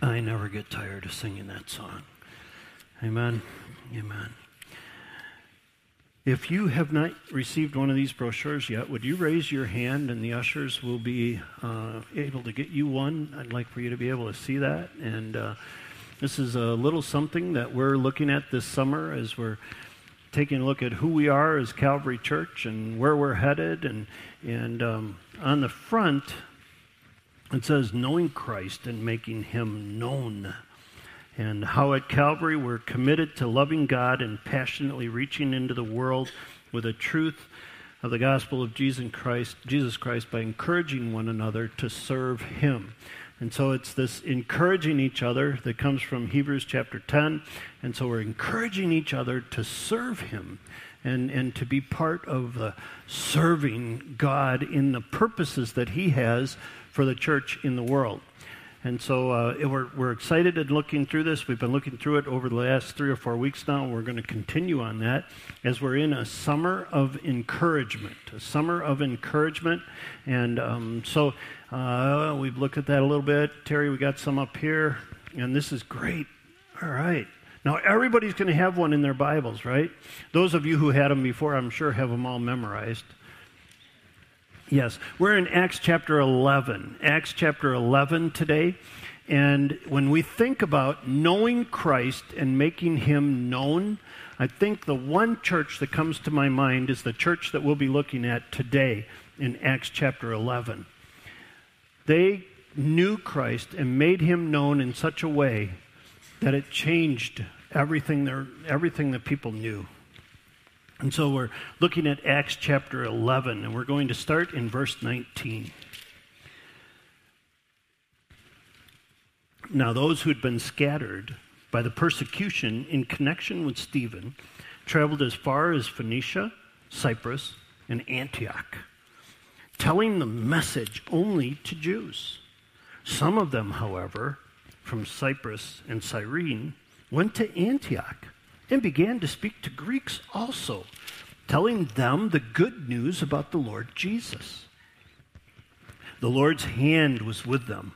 I never get tired of singing that song. Amen. Amen. If you have not received one of these brochures yet, would you raise your hand and the ushers will be uh, able to get you one? I'd like for you to be able to see that. And uh, this is a little something that we're looking at this summer as we're taking a look at who we are as Calvary Church and where we're headed. And, and um, on the front, it says, knowing Christ and making him known. And how at Calvary we're committed to loving God and passionately reaching into the world with the truth of the gospel of Jesus Christ, Jesus Christ by encouraging one another to serve him. And so it's this encouraging each other that comes from Hebrews chapter 10. And so we're encouraging each other to serve him and, and to be part of the serving God in the purposes that he has for the church in the world. And so uh, we're, we're excited and looking through this. We've been looking through it over the last three or four weeks now. and We're going to continue on that as we're in a summer of encouragement, a summer of encouragement. And um, so uh, we've looked at that a little bit. Terry, we got some up here, and this is great. All right. Now, everybody's going to have one in their Bibles, right? Those of you who had them before, I'm sure, have them all memorized. Yes, we're in Acts chapter 11. Acts chapter 11 today. And when we think about knowing Christ and making him known, I think the one church that comes to my mind is the church that we'll be looking at today in Acts chapter 11. They knew Christ and made him known in such a way that it changed everything, everything that people knew. And so we're looking at Acts chapter 11, and we're going to start in verse 19. Now, those who had been scattered by the persecution in connection with Stephen traveled as far as Phoenicia, Cyprus, and Antioch, telling the message only to Jews. Some of them, however, from Cyprus and Cyrene, went to Antioch and began to speak to Greeks also, telling them the good news about the Lord Jesus. The Lord's hand was with them,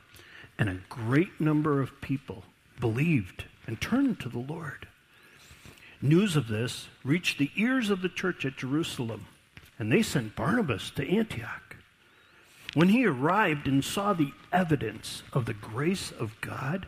and a great number of people believed and turned to the Lord. News of this reached the ears of the church at Jerusalem, and they sent Barnabas to Antioch. When he arrived and saw the evidence of the grace of God,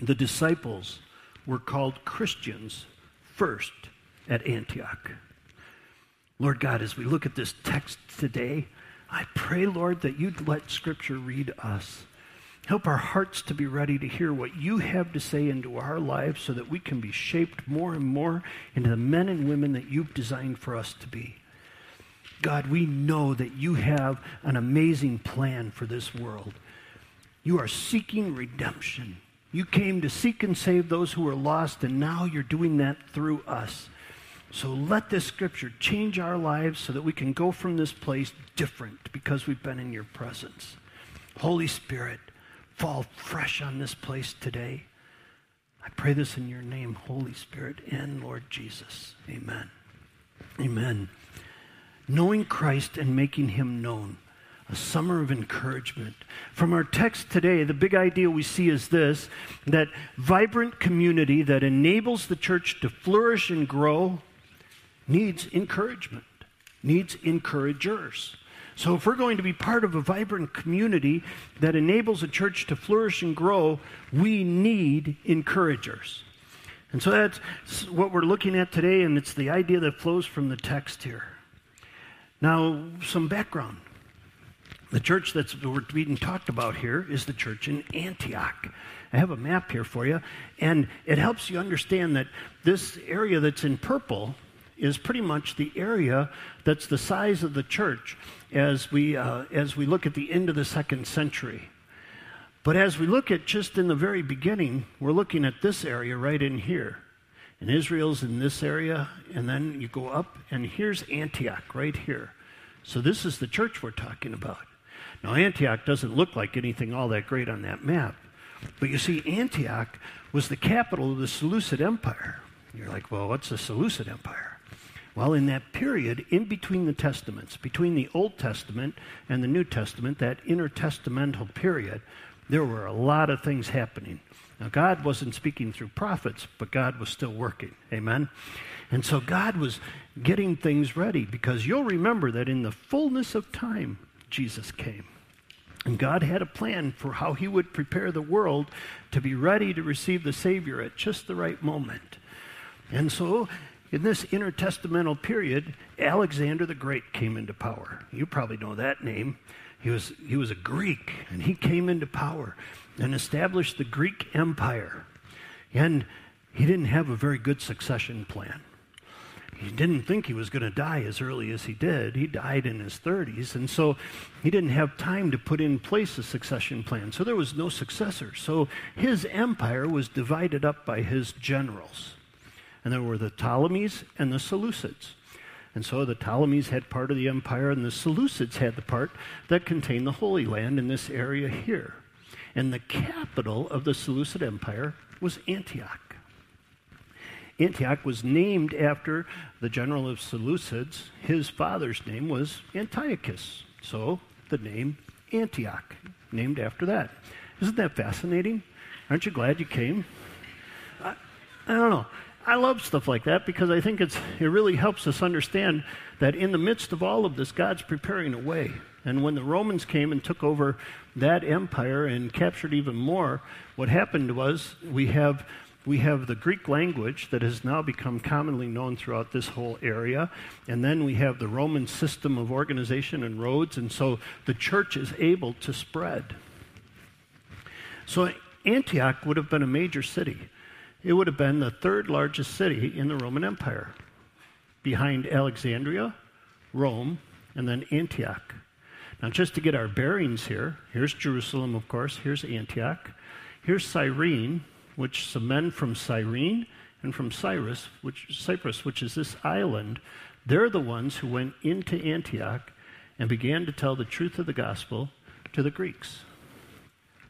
the disciples were called Christians first at Antioch. Lord God, as we look at this text today, I pray, Lord, that you'd let Scripture read us. Help our hearts to be ready to hear what you have to say into our lives so that we can be shaped more and more into the men and women that you've designed for us to be. God, we know that you have an amazing plan for this world. You are seeking redemption. You came to seek and save those who were lost, and now you're doing that through us. So let this scripture change our lives so that we can go from this place different because we've been in your presence. Holy Spirit, fall fresh on this place today. I pray this in your name, Holy Spirit and Lord Jesus. Amen. Amen. Knowing Christ and making him known a summer of encouragement. From our text today, the big idea we see is this that vibrant community that enables the church to flourish and grow needs encouragement, needs encouragers. So, if we're going to be part of a vibrant community that enables a church to flourish and grow, we need encouragers. And so that's what we're looking at today, and it's the idea that flows from the text here. Now, some background. The church that's we're being talked about here is the church in Antioch. I have a map here for you, and it helps you understand that this area that's in purple is pretty much the area that's the size of the church as we, uh, as we look at the end of the second century. But as we look at just in the very beginning, we're looking at this area right in here. And Israel's in this area, and then you go up, and here's Antioch right here. So this is the church we're talking about. Now, Antioch doesn't look like anything all that great on that map. But you see, Antioch was the capital of the Seleucid Empire. You're like, well, what's the Seleucid Empire? Well, in that period, in between the Testaments, between the Old Testament and the New Testament, that intertestamental period, there were a lot of things happening. Now, God wasn't speaking through prophets, but God was still working. Amen? And so God was getting things ready because you'll remember that in the fullness of time, Jesus came. And God had a plan for how He would prepare the world to be ready to receive the Savior at just the right moment. And so, in this intertestamental period, Alexander the Great came into power. You probably know that name. He was, he was a Greek, and he came into power and established the Greek Empire. And he didn't have a very good succession plan. He didn't think he was going to die as early as he did. He died in his 30s, and so he didn't have time to put in place a succession plan. So there was no successor. So his empire was divided up by his generals. And there were the Ptolemies and the Seleucids. And so the Ptolemies had part of the empire, and the Seleucids had the part that contained the Holy Land in this area here. And the capital of the Seleucid Empire was Antioch. Antioch was named after the general of Seleucids. His father's name was Antiochus. So the name Antioch, named after that. Isn't that fascinating? Aren't you glad you came? I, I don't know. I love stuff like that because I think it's, it really helps us understand that in the midst of all of this, God's preparing a way. And when the Romans came and took over that empire and captured even more, what happened was we have we have the Greek language that has now become commonly known throughout this whole area. And then we have the Roman system of organization and roads. And so the church is able to spread. So Antioch would have been a major city. It would have been the third largest city in the Roman Empire, behind Alexandria, Rome, and then Antioch. Now, just to get our bearings here, here's Jerusalem, of course, here's Antioch, here's Cyrene, which some men from Cyrene and from Cyrus, which, Cyprus, which is this island, they're the ones who went into Antioch and began to tell the truth of the gospel to the Greeks.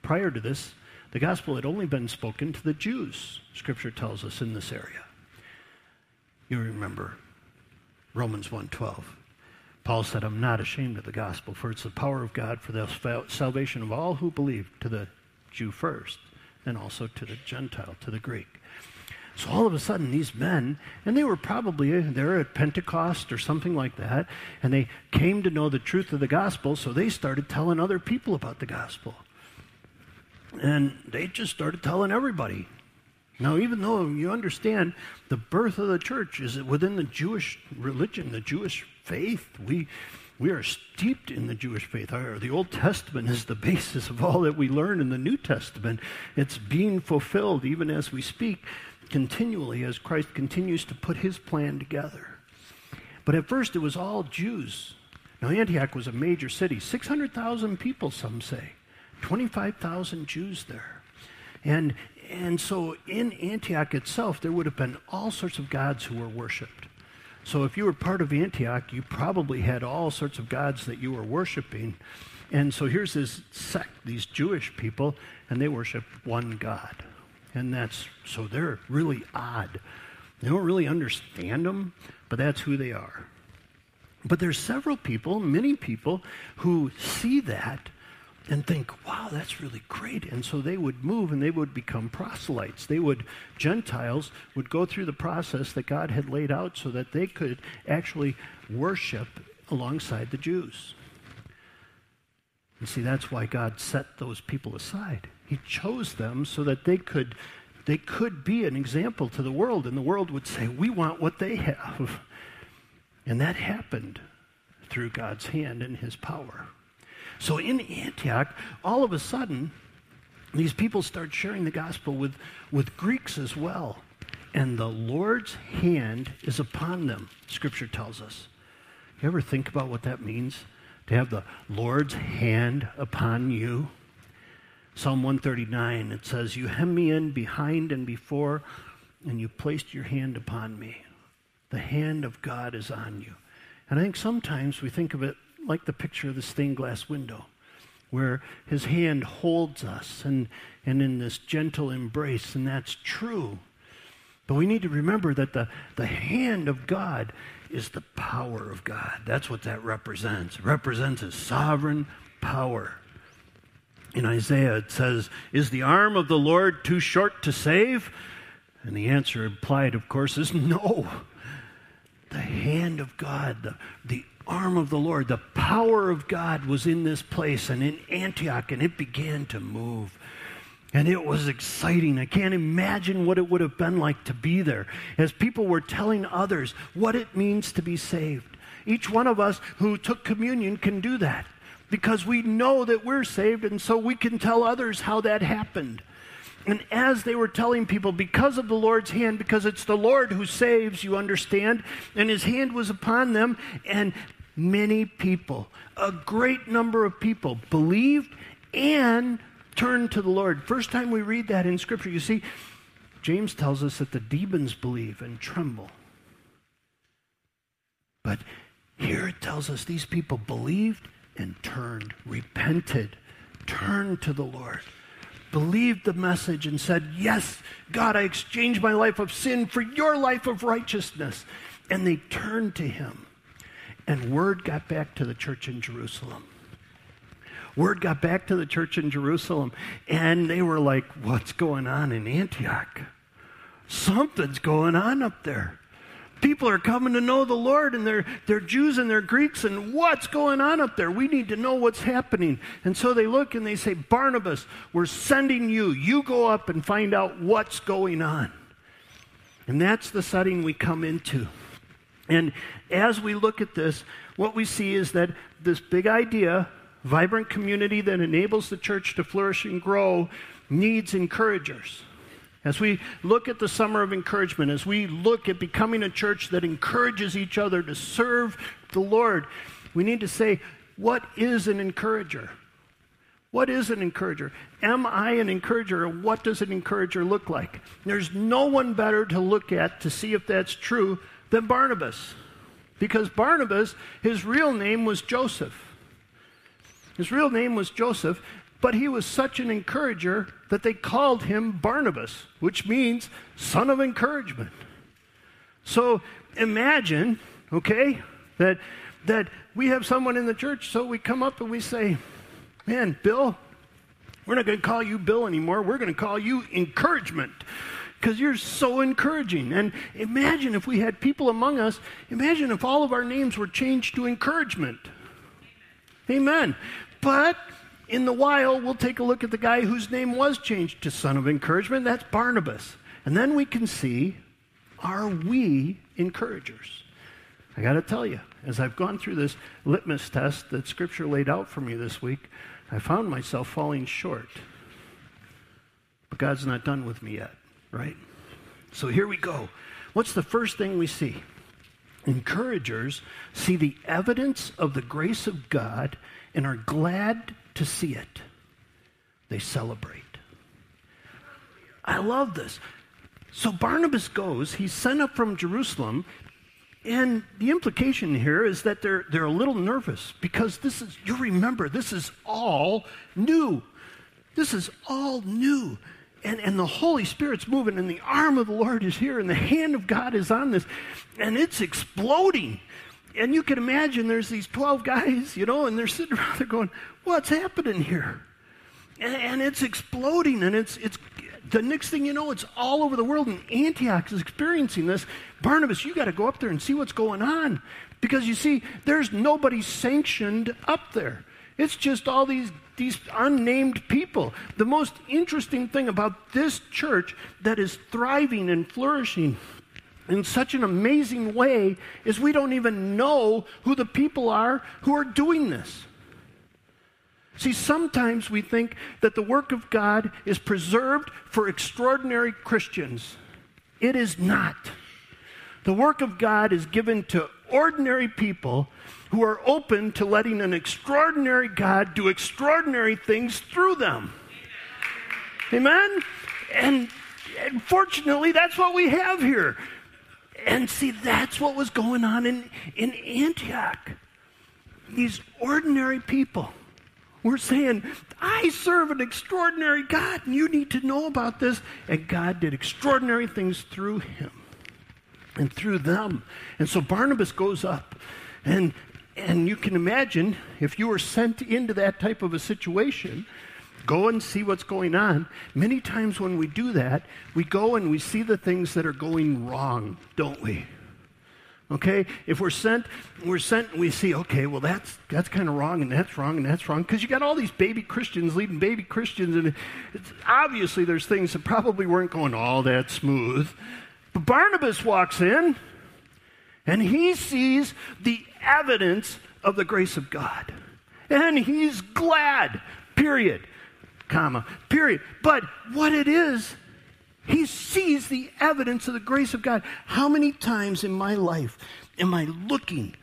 Prior to this, the gospel had only been spoken to the Jews, scripture tells us in this area. You remember Romans 1:12. Paul said, "I'm not ashamed of the gospel, for it's the power of God for the salvation of all who believe, to the Jew first, and also to the Gentile, to the Greek. So all of a sudden, these men, and they were probably there at Pentecost or something like that, and they came to know the truth of the gospel, so they started telling other people about the gospel. And they just started telling everybody. Now, even though you understand the birth of the church is within the Jewish religion, the Jewish faith, we we are steeped in the Jewish faith. The Old Testament is the basis of all that we learn in the New Testament. It's being fulfilled even as we speak continually as Christ continues to put his plan together. But at first it was all Jews. Now, Antioch was a major city, 600,000 people, some say, 25,000 Jews there. And, and so in Antioch itself, there would have been all sorts of gods who were worshiped. So if you were part of Antioch, you probably had all sorts of gods that you were worshiping. And so here's this sect, these Jewish people, and they worship one God. And that's so they're really odd. They don't really understand them, but that's who they are. But there's several people, many people, who see that and think, wow, that's really great. And so they would move and they would become proselytes. They would, Gentiles would go through the process that God had laid out so that they could actually worship alongside the Jews. And see, that's why God set those people aside. He chose them so that they could, they could be an example to the world, and the world would say, We want what they have. And that happened through God's hand and his power. So in Antioch, all of a sudden, these people start sharing the gospel with, with Greeks as well. And the Lord's hand is upon them, Scripture tells us. You ever think about what that means? To have the Lord's hand upon you? Psalm 139, it says, You hem me in behind and before, and you placed your hand upon me. The hand of God is on you. And I think sometimes we think of it like the picture of the stained glass window, where his hand holds us and, and in this gentle embrace, and that's true. But we need to remember that the, the hand of God is the power of God. That's what that represents. It represents his sovereign power. In Isaiah, it says, Is the arm of the Lord too short to save? And the answer implied, of course, is no. The hand of God, the, the arm of the Lord, the power of God was in this place and in Antioch, and it began to move. And it was exciting. I can't imagine what it would have been like to be there as people were telling others what it means to be saved. Each one of us who took communion can do that because we know that we're saved, and so we can tell others how that happened. And as they were telling people, because of the Lord's hand, because it's the Lord who saves, you understand, and his hand was upon them, and many people, a great number of people, believed and turned to the Lord. First time we read that in Scripture, you see, James tells us that the demons believe and tremble. But here it tells us these people believed and turned, repented, turned to the Lord, believed the message, and said, Yes, God, I exchange my life of sin for your life of righteousness. And they turned to him. And word got back to the church in Jerusalem word got back to the church in Jerusalem, and they were like, What's going on in Antioch? Something's going on up there. People are coming to know the Lord, and they're, they're Jews and they're Greeks, and what's going on up there? We need to know what's happening. And so they look and they say, Barnabas, we're sending you. You go up and find out what's going on. And that's the setting we come into. And as we look at this, what we see is that this big idea vibrant community that enables the church to flourish and grow needs encouragers. As we look at the summer of encouragement, as we look at becoming a church that encourages each other to serve the Lord, we need to say, what is an encourager? What is an encourager? Am I an encourager? What does an encourager look like? There's no one better to look at to see if that's true than Barnabas. Because Barnabas, his real name was Joseph. His real name was Joseph, but he was such an encourager that they called him Barnabas, which means son of encouragement. So imagine, okay, that that we have someone in the church, so we come up and we say, Man, Bill, we're not going to call you Bill anymore. We're going to call you encouragement because you're so encouraging. And imagine if we had people among us, imagine if all of our names were changed to encouragement. Amen. But in the while, we'll take a look at the guy whose name was changed to Son of Encouragement. That's Barnabas. And then we can see are we encouragers? I got to tell you, as I've gone through this litmus test that Scripture laid out for me this week, I found myself falling short. But God's not done with me yet, right? So here we go. What's the first thing we see? Encouragers see the evidence of the grace of God and are glad to see it. They celebrate. I love this. So Barnabas goes, he's sent up from Jerusalem, and the implication here is that they're, they're a little nervous because this is, you remember, this is all new. This is all new. And, and the Holy Spirit's moving, and the arm of the Lord is here, and the hand of God is on this, and it's exploding and you can imagine there's these 12 guys, you know, and they're sitting around there going, what's happening here? And, and, it's exploding, and it's, it's the next thing you know, it's all over the world, and Antioch is experiencing this. Barnabas, you got to go up there and see what's going on. Because you see, there's nobody sanctioned up there. It's just all these, these unnamed people. The most interesting thing about this church that is thriving and flourishing in such an amazing way is we don't even know who the people are who are doing this. See, sometimes we think that the work of God is preserved for extraordinary Christians. It is not. The work of God is given to ordinary people who are open to letting an extraordinary God do extraordinary things through them. Amen? And, and fortunately, that's what we have here. And see, that's what was going on in, in Antioch. These ordinary people were saying, I serve an extraordinary God, and you need to know about this. And God did extraordinary things through him and through them. And so Barnabas goes up, and, and you can imagine if you were sent into that type of a situation, go and see what's going on. Many times when we do that, we go and we see the things that are going wrong, don't we? Okay? If we're sent, we're sent and we see, okay, well that's that's kind of wrong and that's wrong and that's wrong because you got all these baby Christians leading baby Christians and obviously there's things that probably weren't going all that smooth. But Barnabas walks in and he sees the evidence of the grace of God. And he's glad. Period comma, period. But what it is, he sees the evidence of the grace of God. How many times in my life am I looking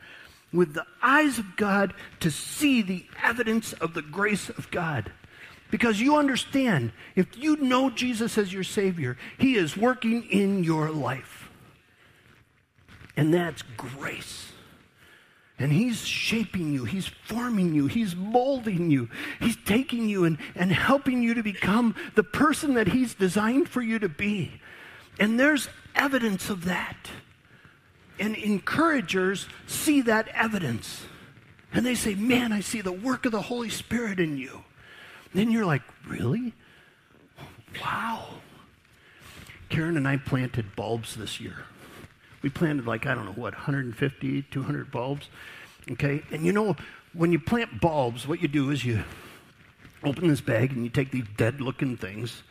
with the eyes of God to see the evidence of the grace of God? Because you understand, if you know Jesus as your Savior, He is working in your life. And that's grace. And he's shaping you, he's forming you, he's molding you, he's taking you and, and helping you to become the person that he's designed for you to be. And there's evidence of that. And encouragers see that evidence. And they say, Man, I see the work of the Holy Spirit in you. Then you're like, Really? Wow. Karen and I planted bulbs this year. We planted like, I don't know what, 150, 200 bulbs. Okay? And you know, when you plant bulbs, what you do is you open this bag and you take these dead looking things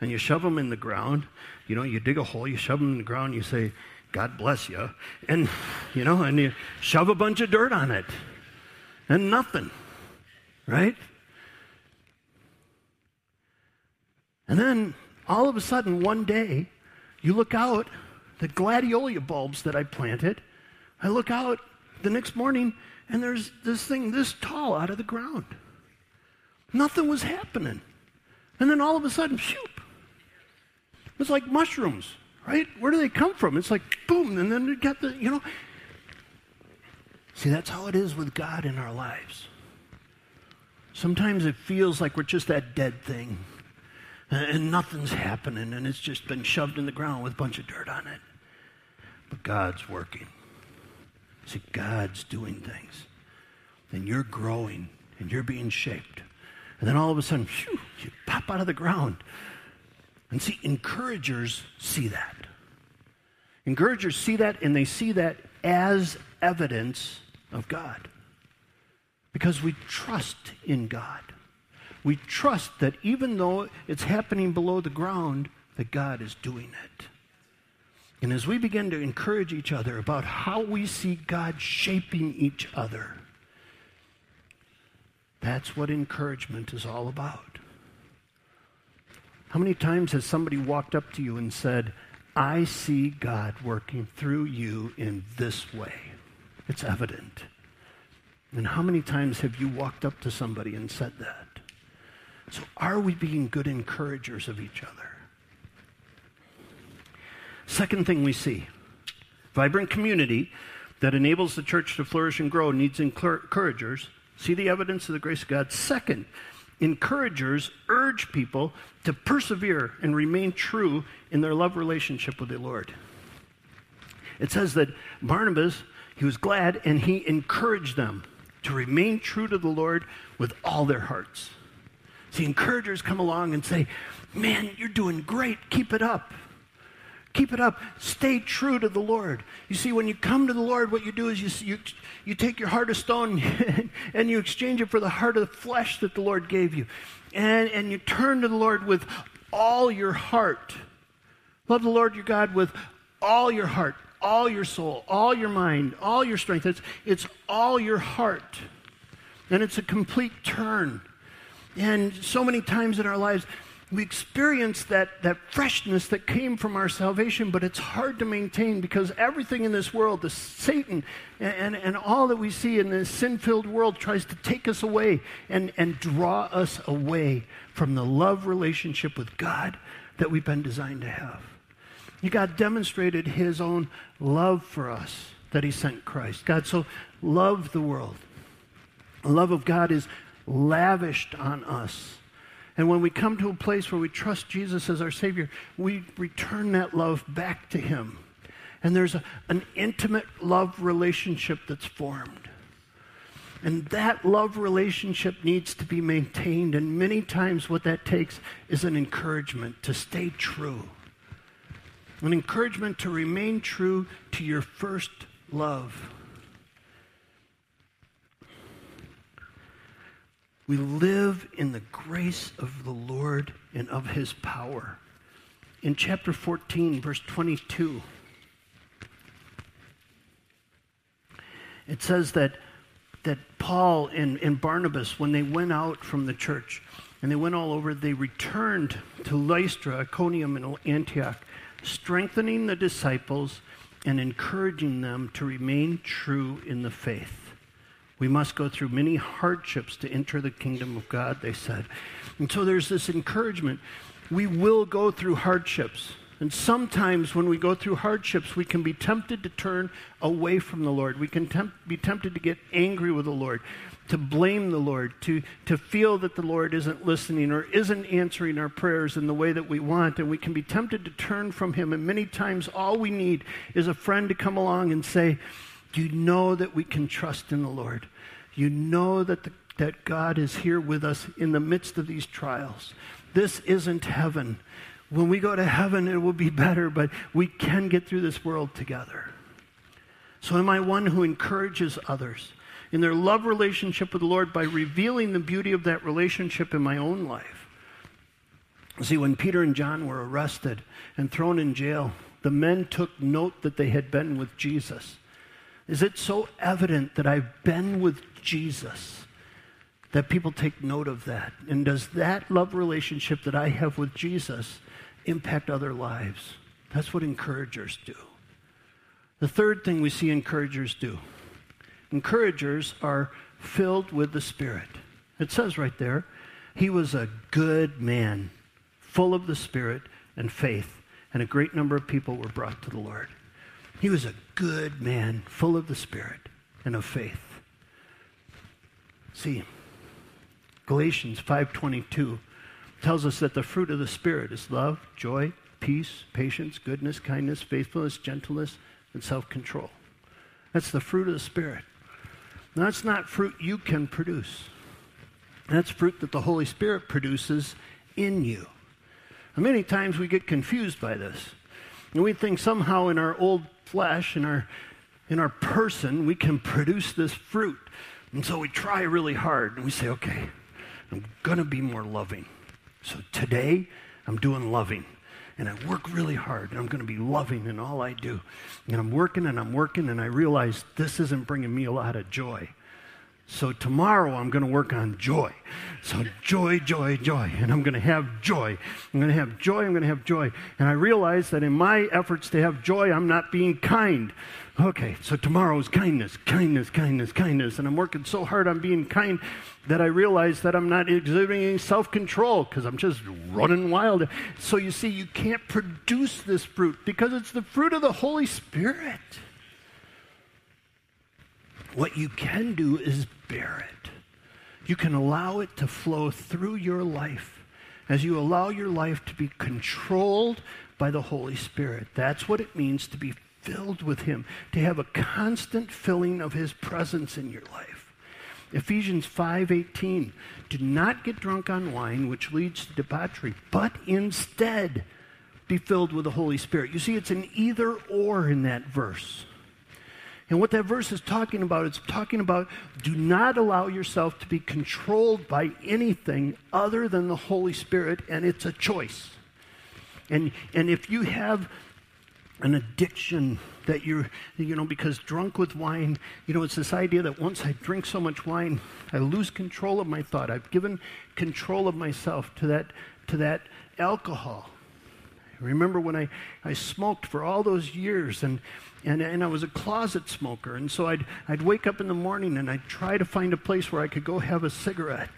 and you shove them in the ground. You know, you dig a hole, you shove them in the ground, you say, God bless you. And, you know, and you shove a bunch of dirt on it and nothing. Right? And then all of a sudden, one day, you look out the gladiola bulbs that I planted, I look out the next morning and there's this thing this tall out of the ground. Nothing was happening. And then all of a sudden, shoop. It's like mushrooms, right? Where do they come from? It's like boom, and then you get the, you know. See, that's how it is with God in our lives. Sometimes it feels like we're just that dead thing and nothing's happening and it's just been shoved in the ground with a bunch of dirt on it but God's working. See, God's doing things. And you're growing and you're being shaped. And then all of a sudden, you pop out of the ground. And see, encouragers see that. Encouragers see that and they see that as evidence of God. Because we trust in God. We trust that even though it's happening below the ground, that God is doing it. And as we begin to encourage each other about how we see God shaping each other, that's what encouragement is all about. How many times has somebody walked up to you and said, I see God working through you in this way? It's evident. And how many times have you walked up to somebody and said that? So, are we being good encouragers of each other? Second thing we see vibrant community that enables the church to flourish and grow needs encouragers. See the evidence of the grace of God. Second, encouragers urge people to persevere and remain true in their love relationship with the Lord. It says that Barnabas, he was glad and he encouraged them to remain true to the Lord with all their hearts. See, encouragers come along and say, Man, you're doing great. Keep it up. Keep it up. Stay true to the Lord. You see, when you come to the Lord, what you do is you, you, you take your heart of stone and you exchange it for the heart of the flesh that the Lord gave you. And, and you turn to the Lord with all your heart. Love the Lord your God with all your heart, all your soul, all your mind, all your strength. It's, it's all your heart. And it's a complete turn. And so many times in our lives, we experience that, that freshness that came from our salvation, but it's hard to maintain because everything in this world, the Satan and, and, and all that we see in this sin filled world tries to take us away and, and draw us away from the love relationship with God that we've been designed to have. God demonstrated his own love for us that he sent Christ. God so loved the world. The love of God is lavished on us and when we come to a place where we trust Jesus as our Savior, we return that love back to Him. And there's a, an intimate love relationship that's formed. And that love relationship needs to be maintained. And many times, what that takes is an encouragement to stay true, an encouragement to remain true to your first love. We live in the grace of the Lord and of his power. In chapter 14, verse 22, it says that, that Paul and, and Barnabas, when they went out from the church and they went all over, they returned to Lystra, Iconium, and Antioch, strengthening the disciples and encouraging them to remain true in the faith. We must go through many hardships to enter the kingdom of God, they said. And so there's this encouragement. We will go through hardships. And sometimes when we go through hardships, we can be tempted to turn away from the Lord. We can temp- be tempted to get angry with the Lord, to blame the Lord, to, to feel that the Lord isn't listening or isn't answering our prayers in the way that we want. And we can be tempted to turn from Him. And many times, all we need is a friend to come along and say, you know that we can trust in the Lord? you know that, the, that God is here with us in the midst of these trials. This isn't heaven. When we go to heaven, it will be better, but we can get through this world together. So, am I one who encourages others in their love relationship with the Lord by revealing the beauty of that relationship in my own life? See, when Peter and John were arrested and thrown in jail, the men took note that they had been with Jesus. Is it so evident that I've been with Jesus that people take note of that? And does that love relationship that I have with Jesus impact other lives? That's what encouragers do. The third thing we see encouragers do encouragers are filled with the Spirit. It says right there, he was a good man, full of the Spirit and faith, and a great number of people were brought to the Lord. He was a good man, full of the Spirit and of faith. See, Galatians 5:22 tells us that the fruit of the spirit is love, joy, peace, patience, goodness, kindness, faithfulness, gentleness, and self-control. That's the fruit of the spirit. Now, that's not fruit you can produce. That's fruit that the Holy Spirit produces in you. And many times we get confused by this. And we think somehow in our old flesh, in our, in our person, we can produce this fruit. And so we try really hard and we say, okay, I'm going to be more loving. So today, I'm doing loving. And I work really hard and I'm going to be loving in all I do. And I'm working and I'm working and I realize this isn't bringing me a lot of joy. So tomorrow I'm going to work on joy. So joy, joy, joy. And I'm going to have joy. I'm going to have joy. I'm going to have joy. And I realize that in my efforts to have joy, I'm not being kind. Okay, so tomorrow's kindness, kindness, kindness, kindness. And I'm working so hard on being kind that I realize that I'm not exhibiting any self control because I'm just running wild. So you see, you can't produce this fruit because it's the fruit of the Holy Spirit. What you can do is bear it. You can allow it to flow through your life as you allow your life to be controlled by the Holy Spirit. That's what it means to be filled with Him, to have a constant filling of His presence in your life. Ephesians 5:18 Do not get drunk on wine which leads to debauchery, but instead be filled with the Holy Spirit. You see it's an either or in that verse. And what that verse is talking about, it's talking about do not allow yourself to be controlled by anything other than the Holy Spirit, and it's a choice. And, and if you have an addiction that you're, you know, because drunk with wine, you know, it's this idea that once I drink so much wine, I lose control of my thought. I've given control of myself to that, to that alcohol. I remember when I, I smoked for all those years and, and, and I was a closet smoker. And so I'd, I'd wake up in the morning and I'd try to find a place where I could go have a cigarette.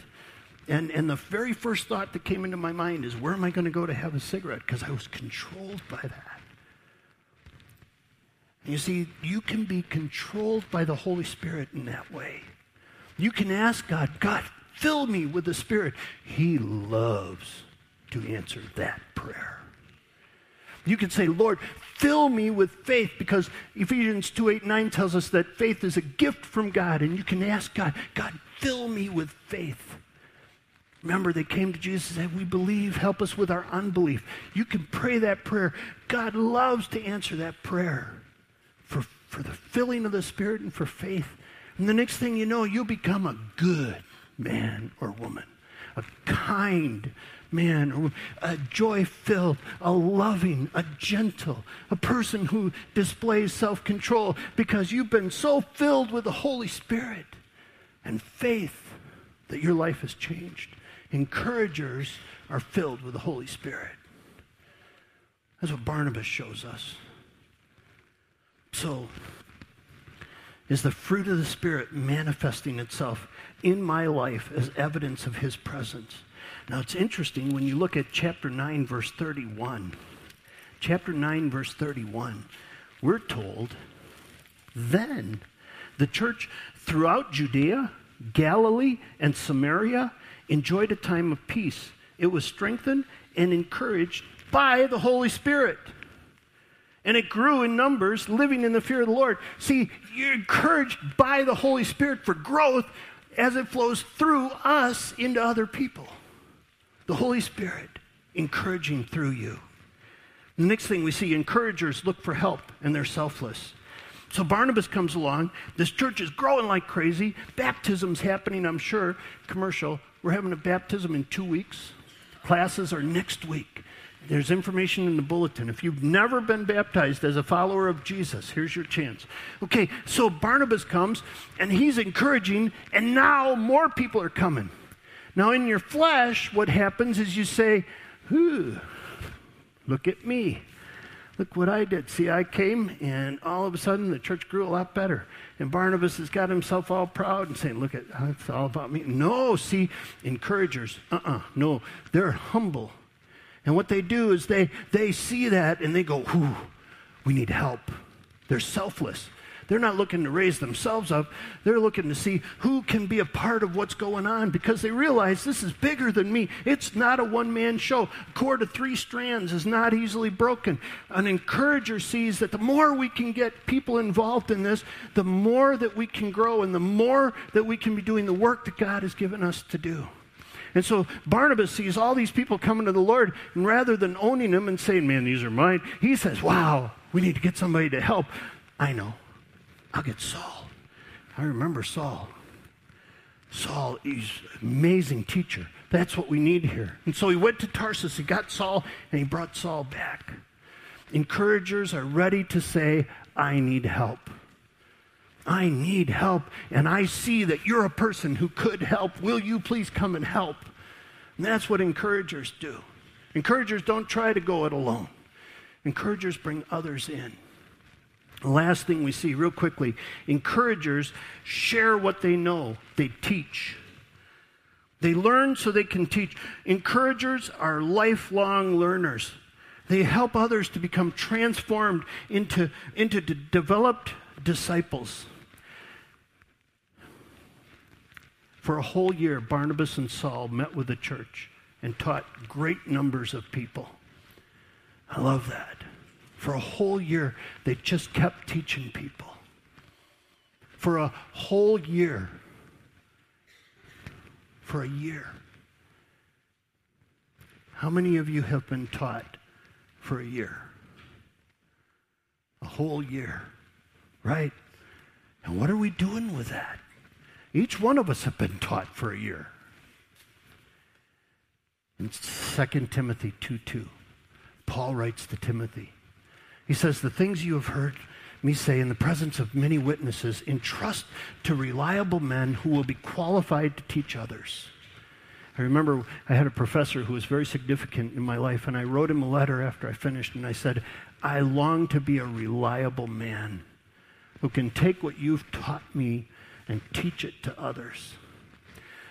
And, and the very first thought that came into my mind is, where am I going to go to have a cigarette? Because I was controlled by that. You see, you can be controlled by the Holy Spirit in that way. You can ask God, God, fill me with the Spirit. He loves to answer that prayer. You can say, Lord, fill me with faith because Ephesians 2 8 9 tells us that faith is a gift from God. And you can ask God, God, fill me with faith. Remember, they came to Jesus and said, We believe, help us with our unbelief. You can pray that prayer. God loves to answer that prayer for, for the filling of the Spirit and for faith. And the next thing you know, you'll become a good man or woman, a kind man a joy filled, a loving, a gentle, a person who displays self control because you've been so filled with the Holy Spirit and faith that your life has changed. Encouragers are filled with the Holy Spirit. That's what Barnabas shows us. So, is the fruit of the Spirit manifesting itself in my life as evidence of His presence? Now, it's interesting when you look at chapter 9, verse 31. Chapter 9, verse 31, we're told, then the church throughout Judea, Galilee, and Samaria enjoyed a time of peace. It was strengthened and encouraged by the Holy Spirit. And it grew in numbers, living in the fear of the Lord. See, you're encouraged by the Holy Spirit for growth as it flows through us into other people. The Holy Spirit encouraging through you. The next thing we see encouragers look for help and they're selfless. So Barnabas comes along. This church is growing like crazy. Baptism's happening, I'm sure. Commercial. We're having a baptism in two weeks. Classes are next week. There's information in the bulletin. If you've never been baptized as a follower of Jesus, here's your chance. Okay, so Barnabas comes and he's encouraging, and now more people are coming. Now, in your flesh, what happens is you say, Ooh, look at me. Look what I did. See, I came, and all of a sudden the church grew a lot better. And Barnabas has got himself all proud and saying, Look at, it's all about me. No, see, encouragers, uh uh-uh, uh, no, they're humble. And what they do is they, they see that and they go, Whew, we need help. They're selfless. They're not looking to raise themselves up. They're looking to see who can be a part of what's going on because they realize this is bigger than me. It's not a one man show. A cord of three strands is not easily broken. An encourager sees that the more we can get people involved in this, the more that we can grow and the more that we can be doing the work that God has given us to do. And so Barnabas sees all these people coming to the Lord, and rather than owning them and saying, Man, these are mine, he says, Wow, we need to get somebody to help. I know. I'll get Saul. I remember Saul. Saul, he's an amazing teacher. That's what we need here. And so he went to Tarsus, he got Saul, and he brought Saul back. Encouragers are ready to say, I need help. I need help, and I see that you're a person who could help. Will you please come and help? And that's what encouragers do. Encouragers don't try to go it alone, encouragers bring others in. Last thing we see, real quickly encouragers share what they know, they teach. They learn so they can teach. Encouragers are lifelong learners. They help others to become transformed into, into de- developed disciples. For a whole year, Barnabas and Saul met with the church and taught great numbers of people. I love that. For a whole year, they just kept teaching people. For a whole year. For a year. How many of you have been taught for a year? A whole year, right? And what are we doing with that? Each one of us have been taught for a year. In 2 Timothy 2 2, Paul writes to Timothy, he says, The things you have heard me say in the presence of many witnesses, entrust to reliable men who will be qualified to teach others. I remember I had a professor who was very significant in my life, and I wrote him a letter after I finished, and I said, I long to be a reliable man who can take what you've taught me and teach it to others.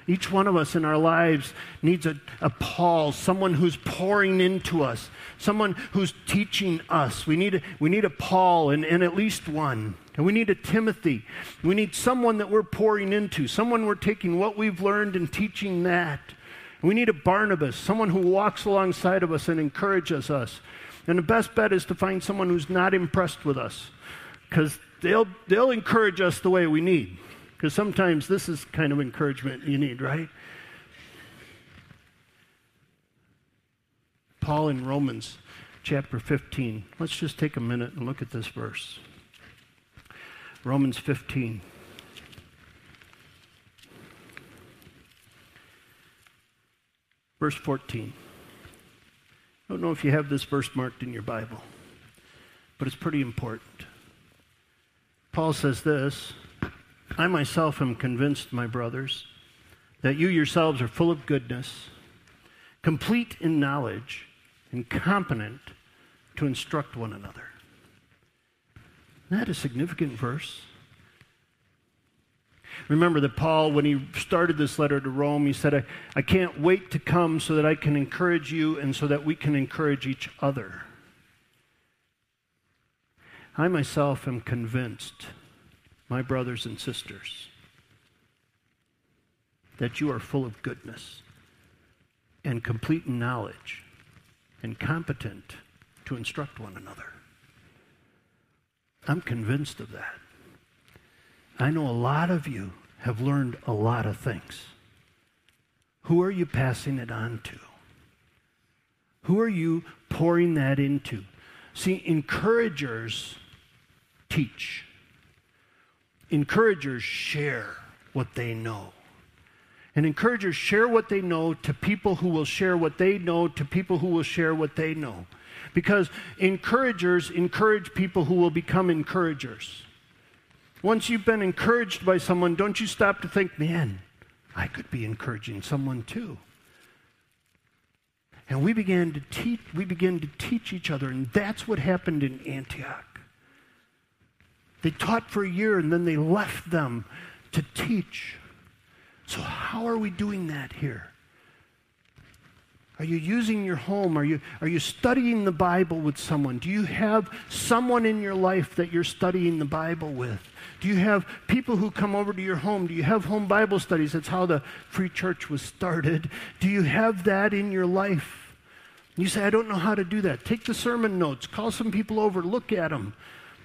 Each one of us in our lives needs a, a Paul, someone who's pouring into us, someone who's teaching us. We need a, we need a Paul and, and at least one. And we need a Timothy. We need someone that we're pouring into, someone we're taking what we've learned and teaching that. We need a Barnabas, someone who walks alongside of us and encourages us. And the best bet is to find someone who's not impressed with us because they'll, they'll encourage us the way we need. Because sometimes this is kind of encouragement you need, right? Paul in Romans chapter 15. Let's just take a minute and look at this verse. Romans 15. Verse 14. I don't know if you have this verse marked in your Bible, but it's pretty important. Paul says this I myself am convinced, my brothers, that you yourselves are full of goodness, complete in knowledge, and competent to instruct one another. Isn't that a significant verse? Remember that Paul, when he started this letter to Rome, he said, I, I can't wait to come so that I can encourage you and so that we can encourage each other. I myself am convinced, my brothers and sisters, that you are full of goodness and complete in knowledge and competent to instruct one another. I'm convinced of that. I know a lot of you have learned a lot of things. Who are you passing it on to? Who are you pouring that into? See, encouragers teach, encouragers share what they know. And encouragers share what they know to people who will share what they know to people who will share what they know. Because encouragers encourage people who will become encouragers. Once you've been encouraged by someone, don't you stop to think, man, I could be encouraging someone too. And we began to teach we began to teach each other, and that's what happened in Antioch. They taught for a year and then they left them to teach. So how are we doing that here? Are you using your home? Are you, are you studying the Bible with someone? Do you have someone in your life that you're studying the Bible with? Do you have people who come over to your home? Do you have home Bible studies? That's how the free church was started. Do you have that in your life? You say, I don't know how to do that. Take the sermon notes, call some people over, look at them.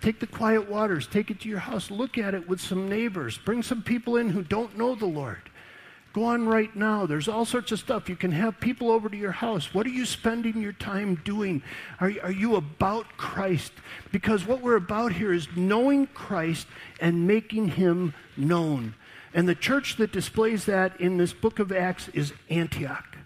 Take the quiet waters, take it to your house, look at it with some neighbors, bring some people in who don't know the Lord. Go on right now. There's all sorts of stuff. You can have people over to your house. What are you spending your time doing? Are, are you about Christ? Because what we're about here is knowing Christ and making him known. And the church that displays that in this book of Acts is Antioch.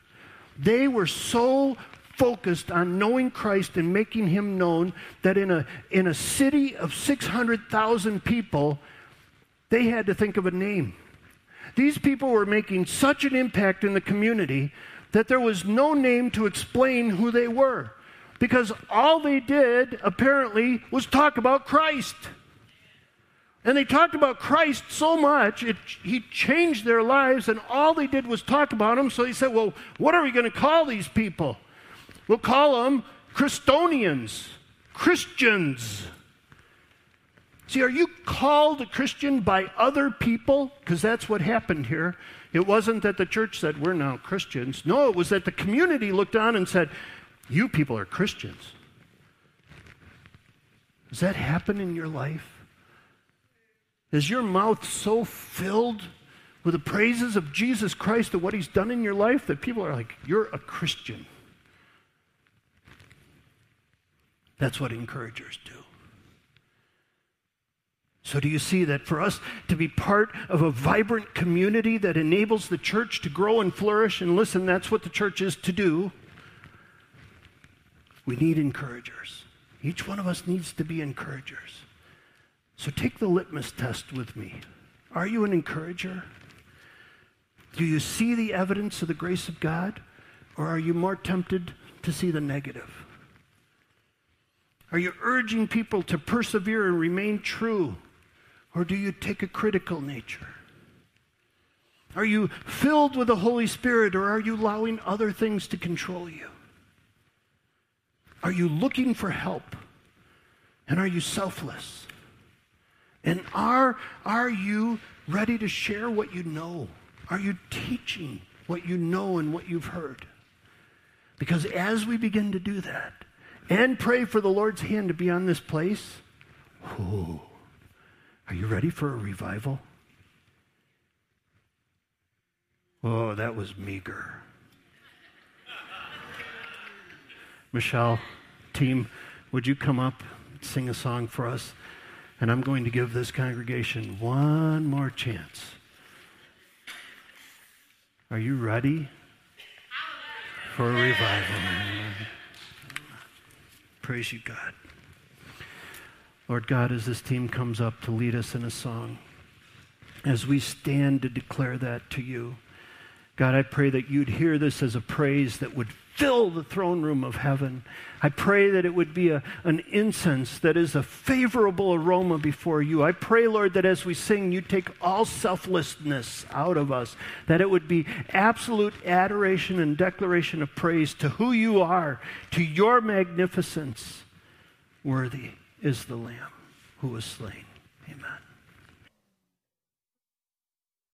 They were so focused on knowing Christ and making him known that in a, in a city of 600,000 people, they had to think of a name. These people were making such an impact in the community that there was no name to explain who they were. Because all they did, apparently, was talk about Christ. And they talked about Christ so much, it, he changed their lives, and all they did was talk about him. So he said, Well, what are we going to call these people? We'll call them Christonians, Christians. See, are you called a Christian by other people? Because that's what happened here. It wasn't that the church said, We're now Christians. No, it was that the community looked on and said, You people are Christians. Does that happen in your life? Is your mouth so filled with the praises of Jesus Christ and what he's done in your life that people are like, You're a Christian? That's what encouragers do. So, do you see that for us to be part of a vibrant community that enables the church to grow and flourish, and listen, that's what the church is to do, we need encouragers. Each one of us needs to be encouragers. So, take the litmus test with me. Are you an encourager? Do you see the evidence of the grace of God? Or are you more tempted to see the negative? Are you urging people to persevere and remain true? Or do you take a critical nature? Are you filled with the Holy Spirit or are you allowing other things to control you? Are you looking for help? And are you selfless? And are, are you ready to share what you know? Are you teaching what you know and what you've heard? Because as we begin to do that and pray for the Lord's hand to be on this place, oh, are you ready for a revival? Oh, that was meager. Michelle, team, would you come up, and sing a song for us? And I'm going to give this congregation one more chance. Are you ready for a revival? Praise you, God. Lord God, as this team comes up to lead us in a song, as we stand to declare that to you, God, I pray that you'd hear this as a praise that would fill the throne room of heaven. I pray that it would be a, an incense that is a favorable aroma before you. I pray, Lord, that as we sing, you take all selflessness out of us, that it would be absolute adoration and declaration of praise to who you are, to your magnificence. Worthy is the Lamb who was slain. Amen.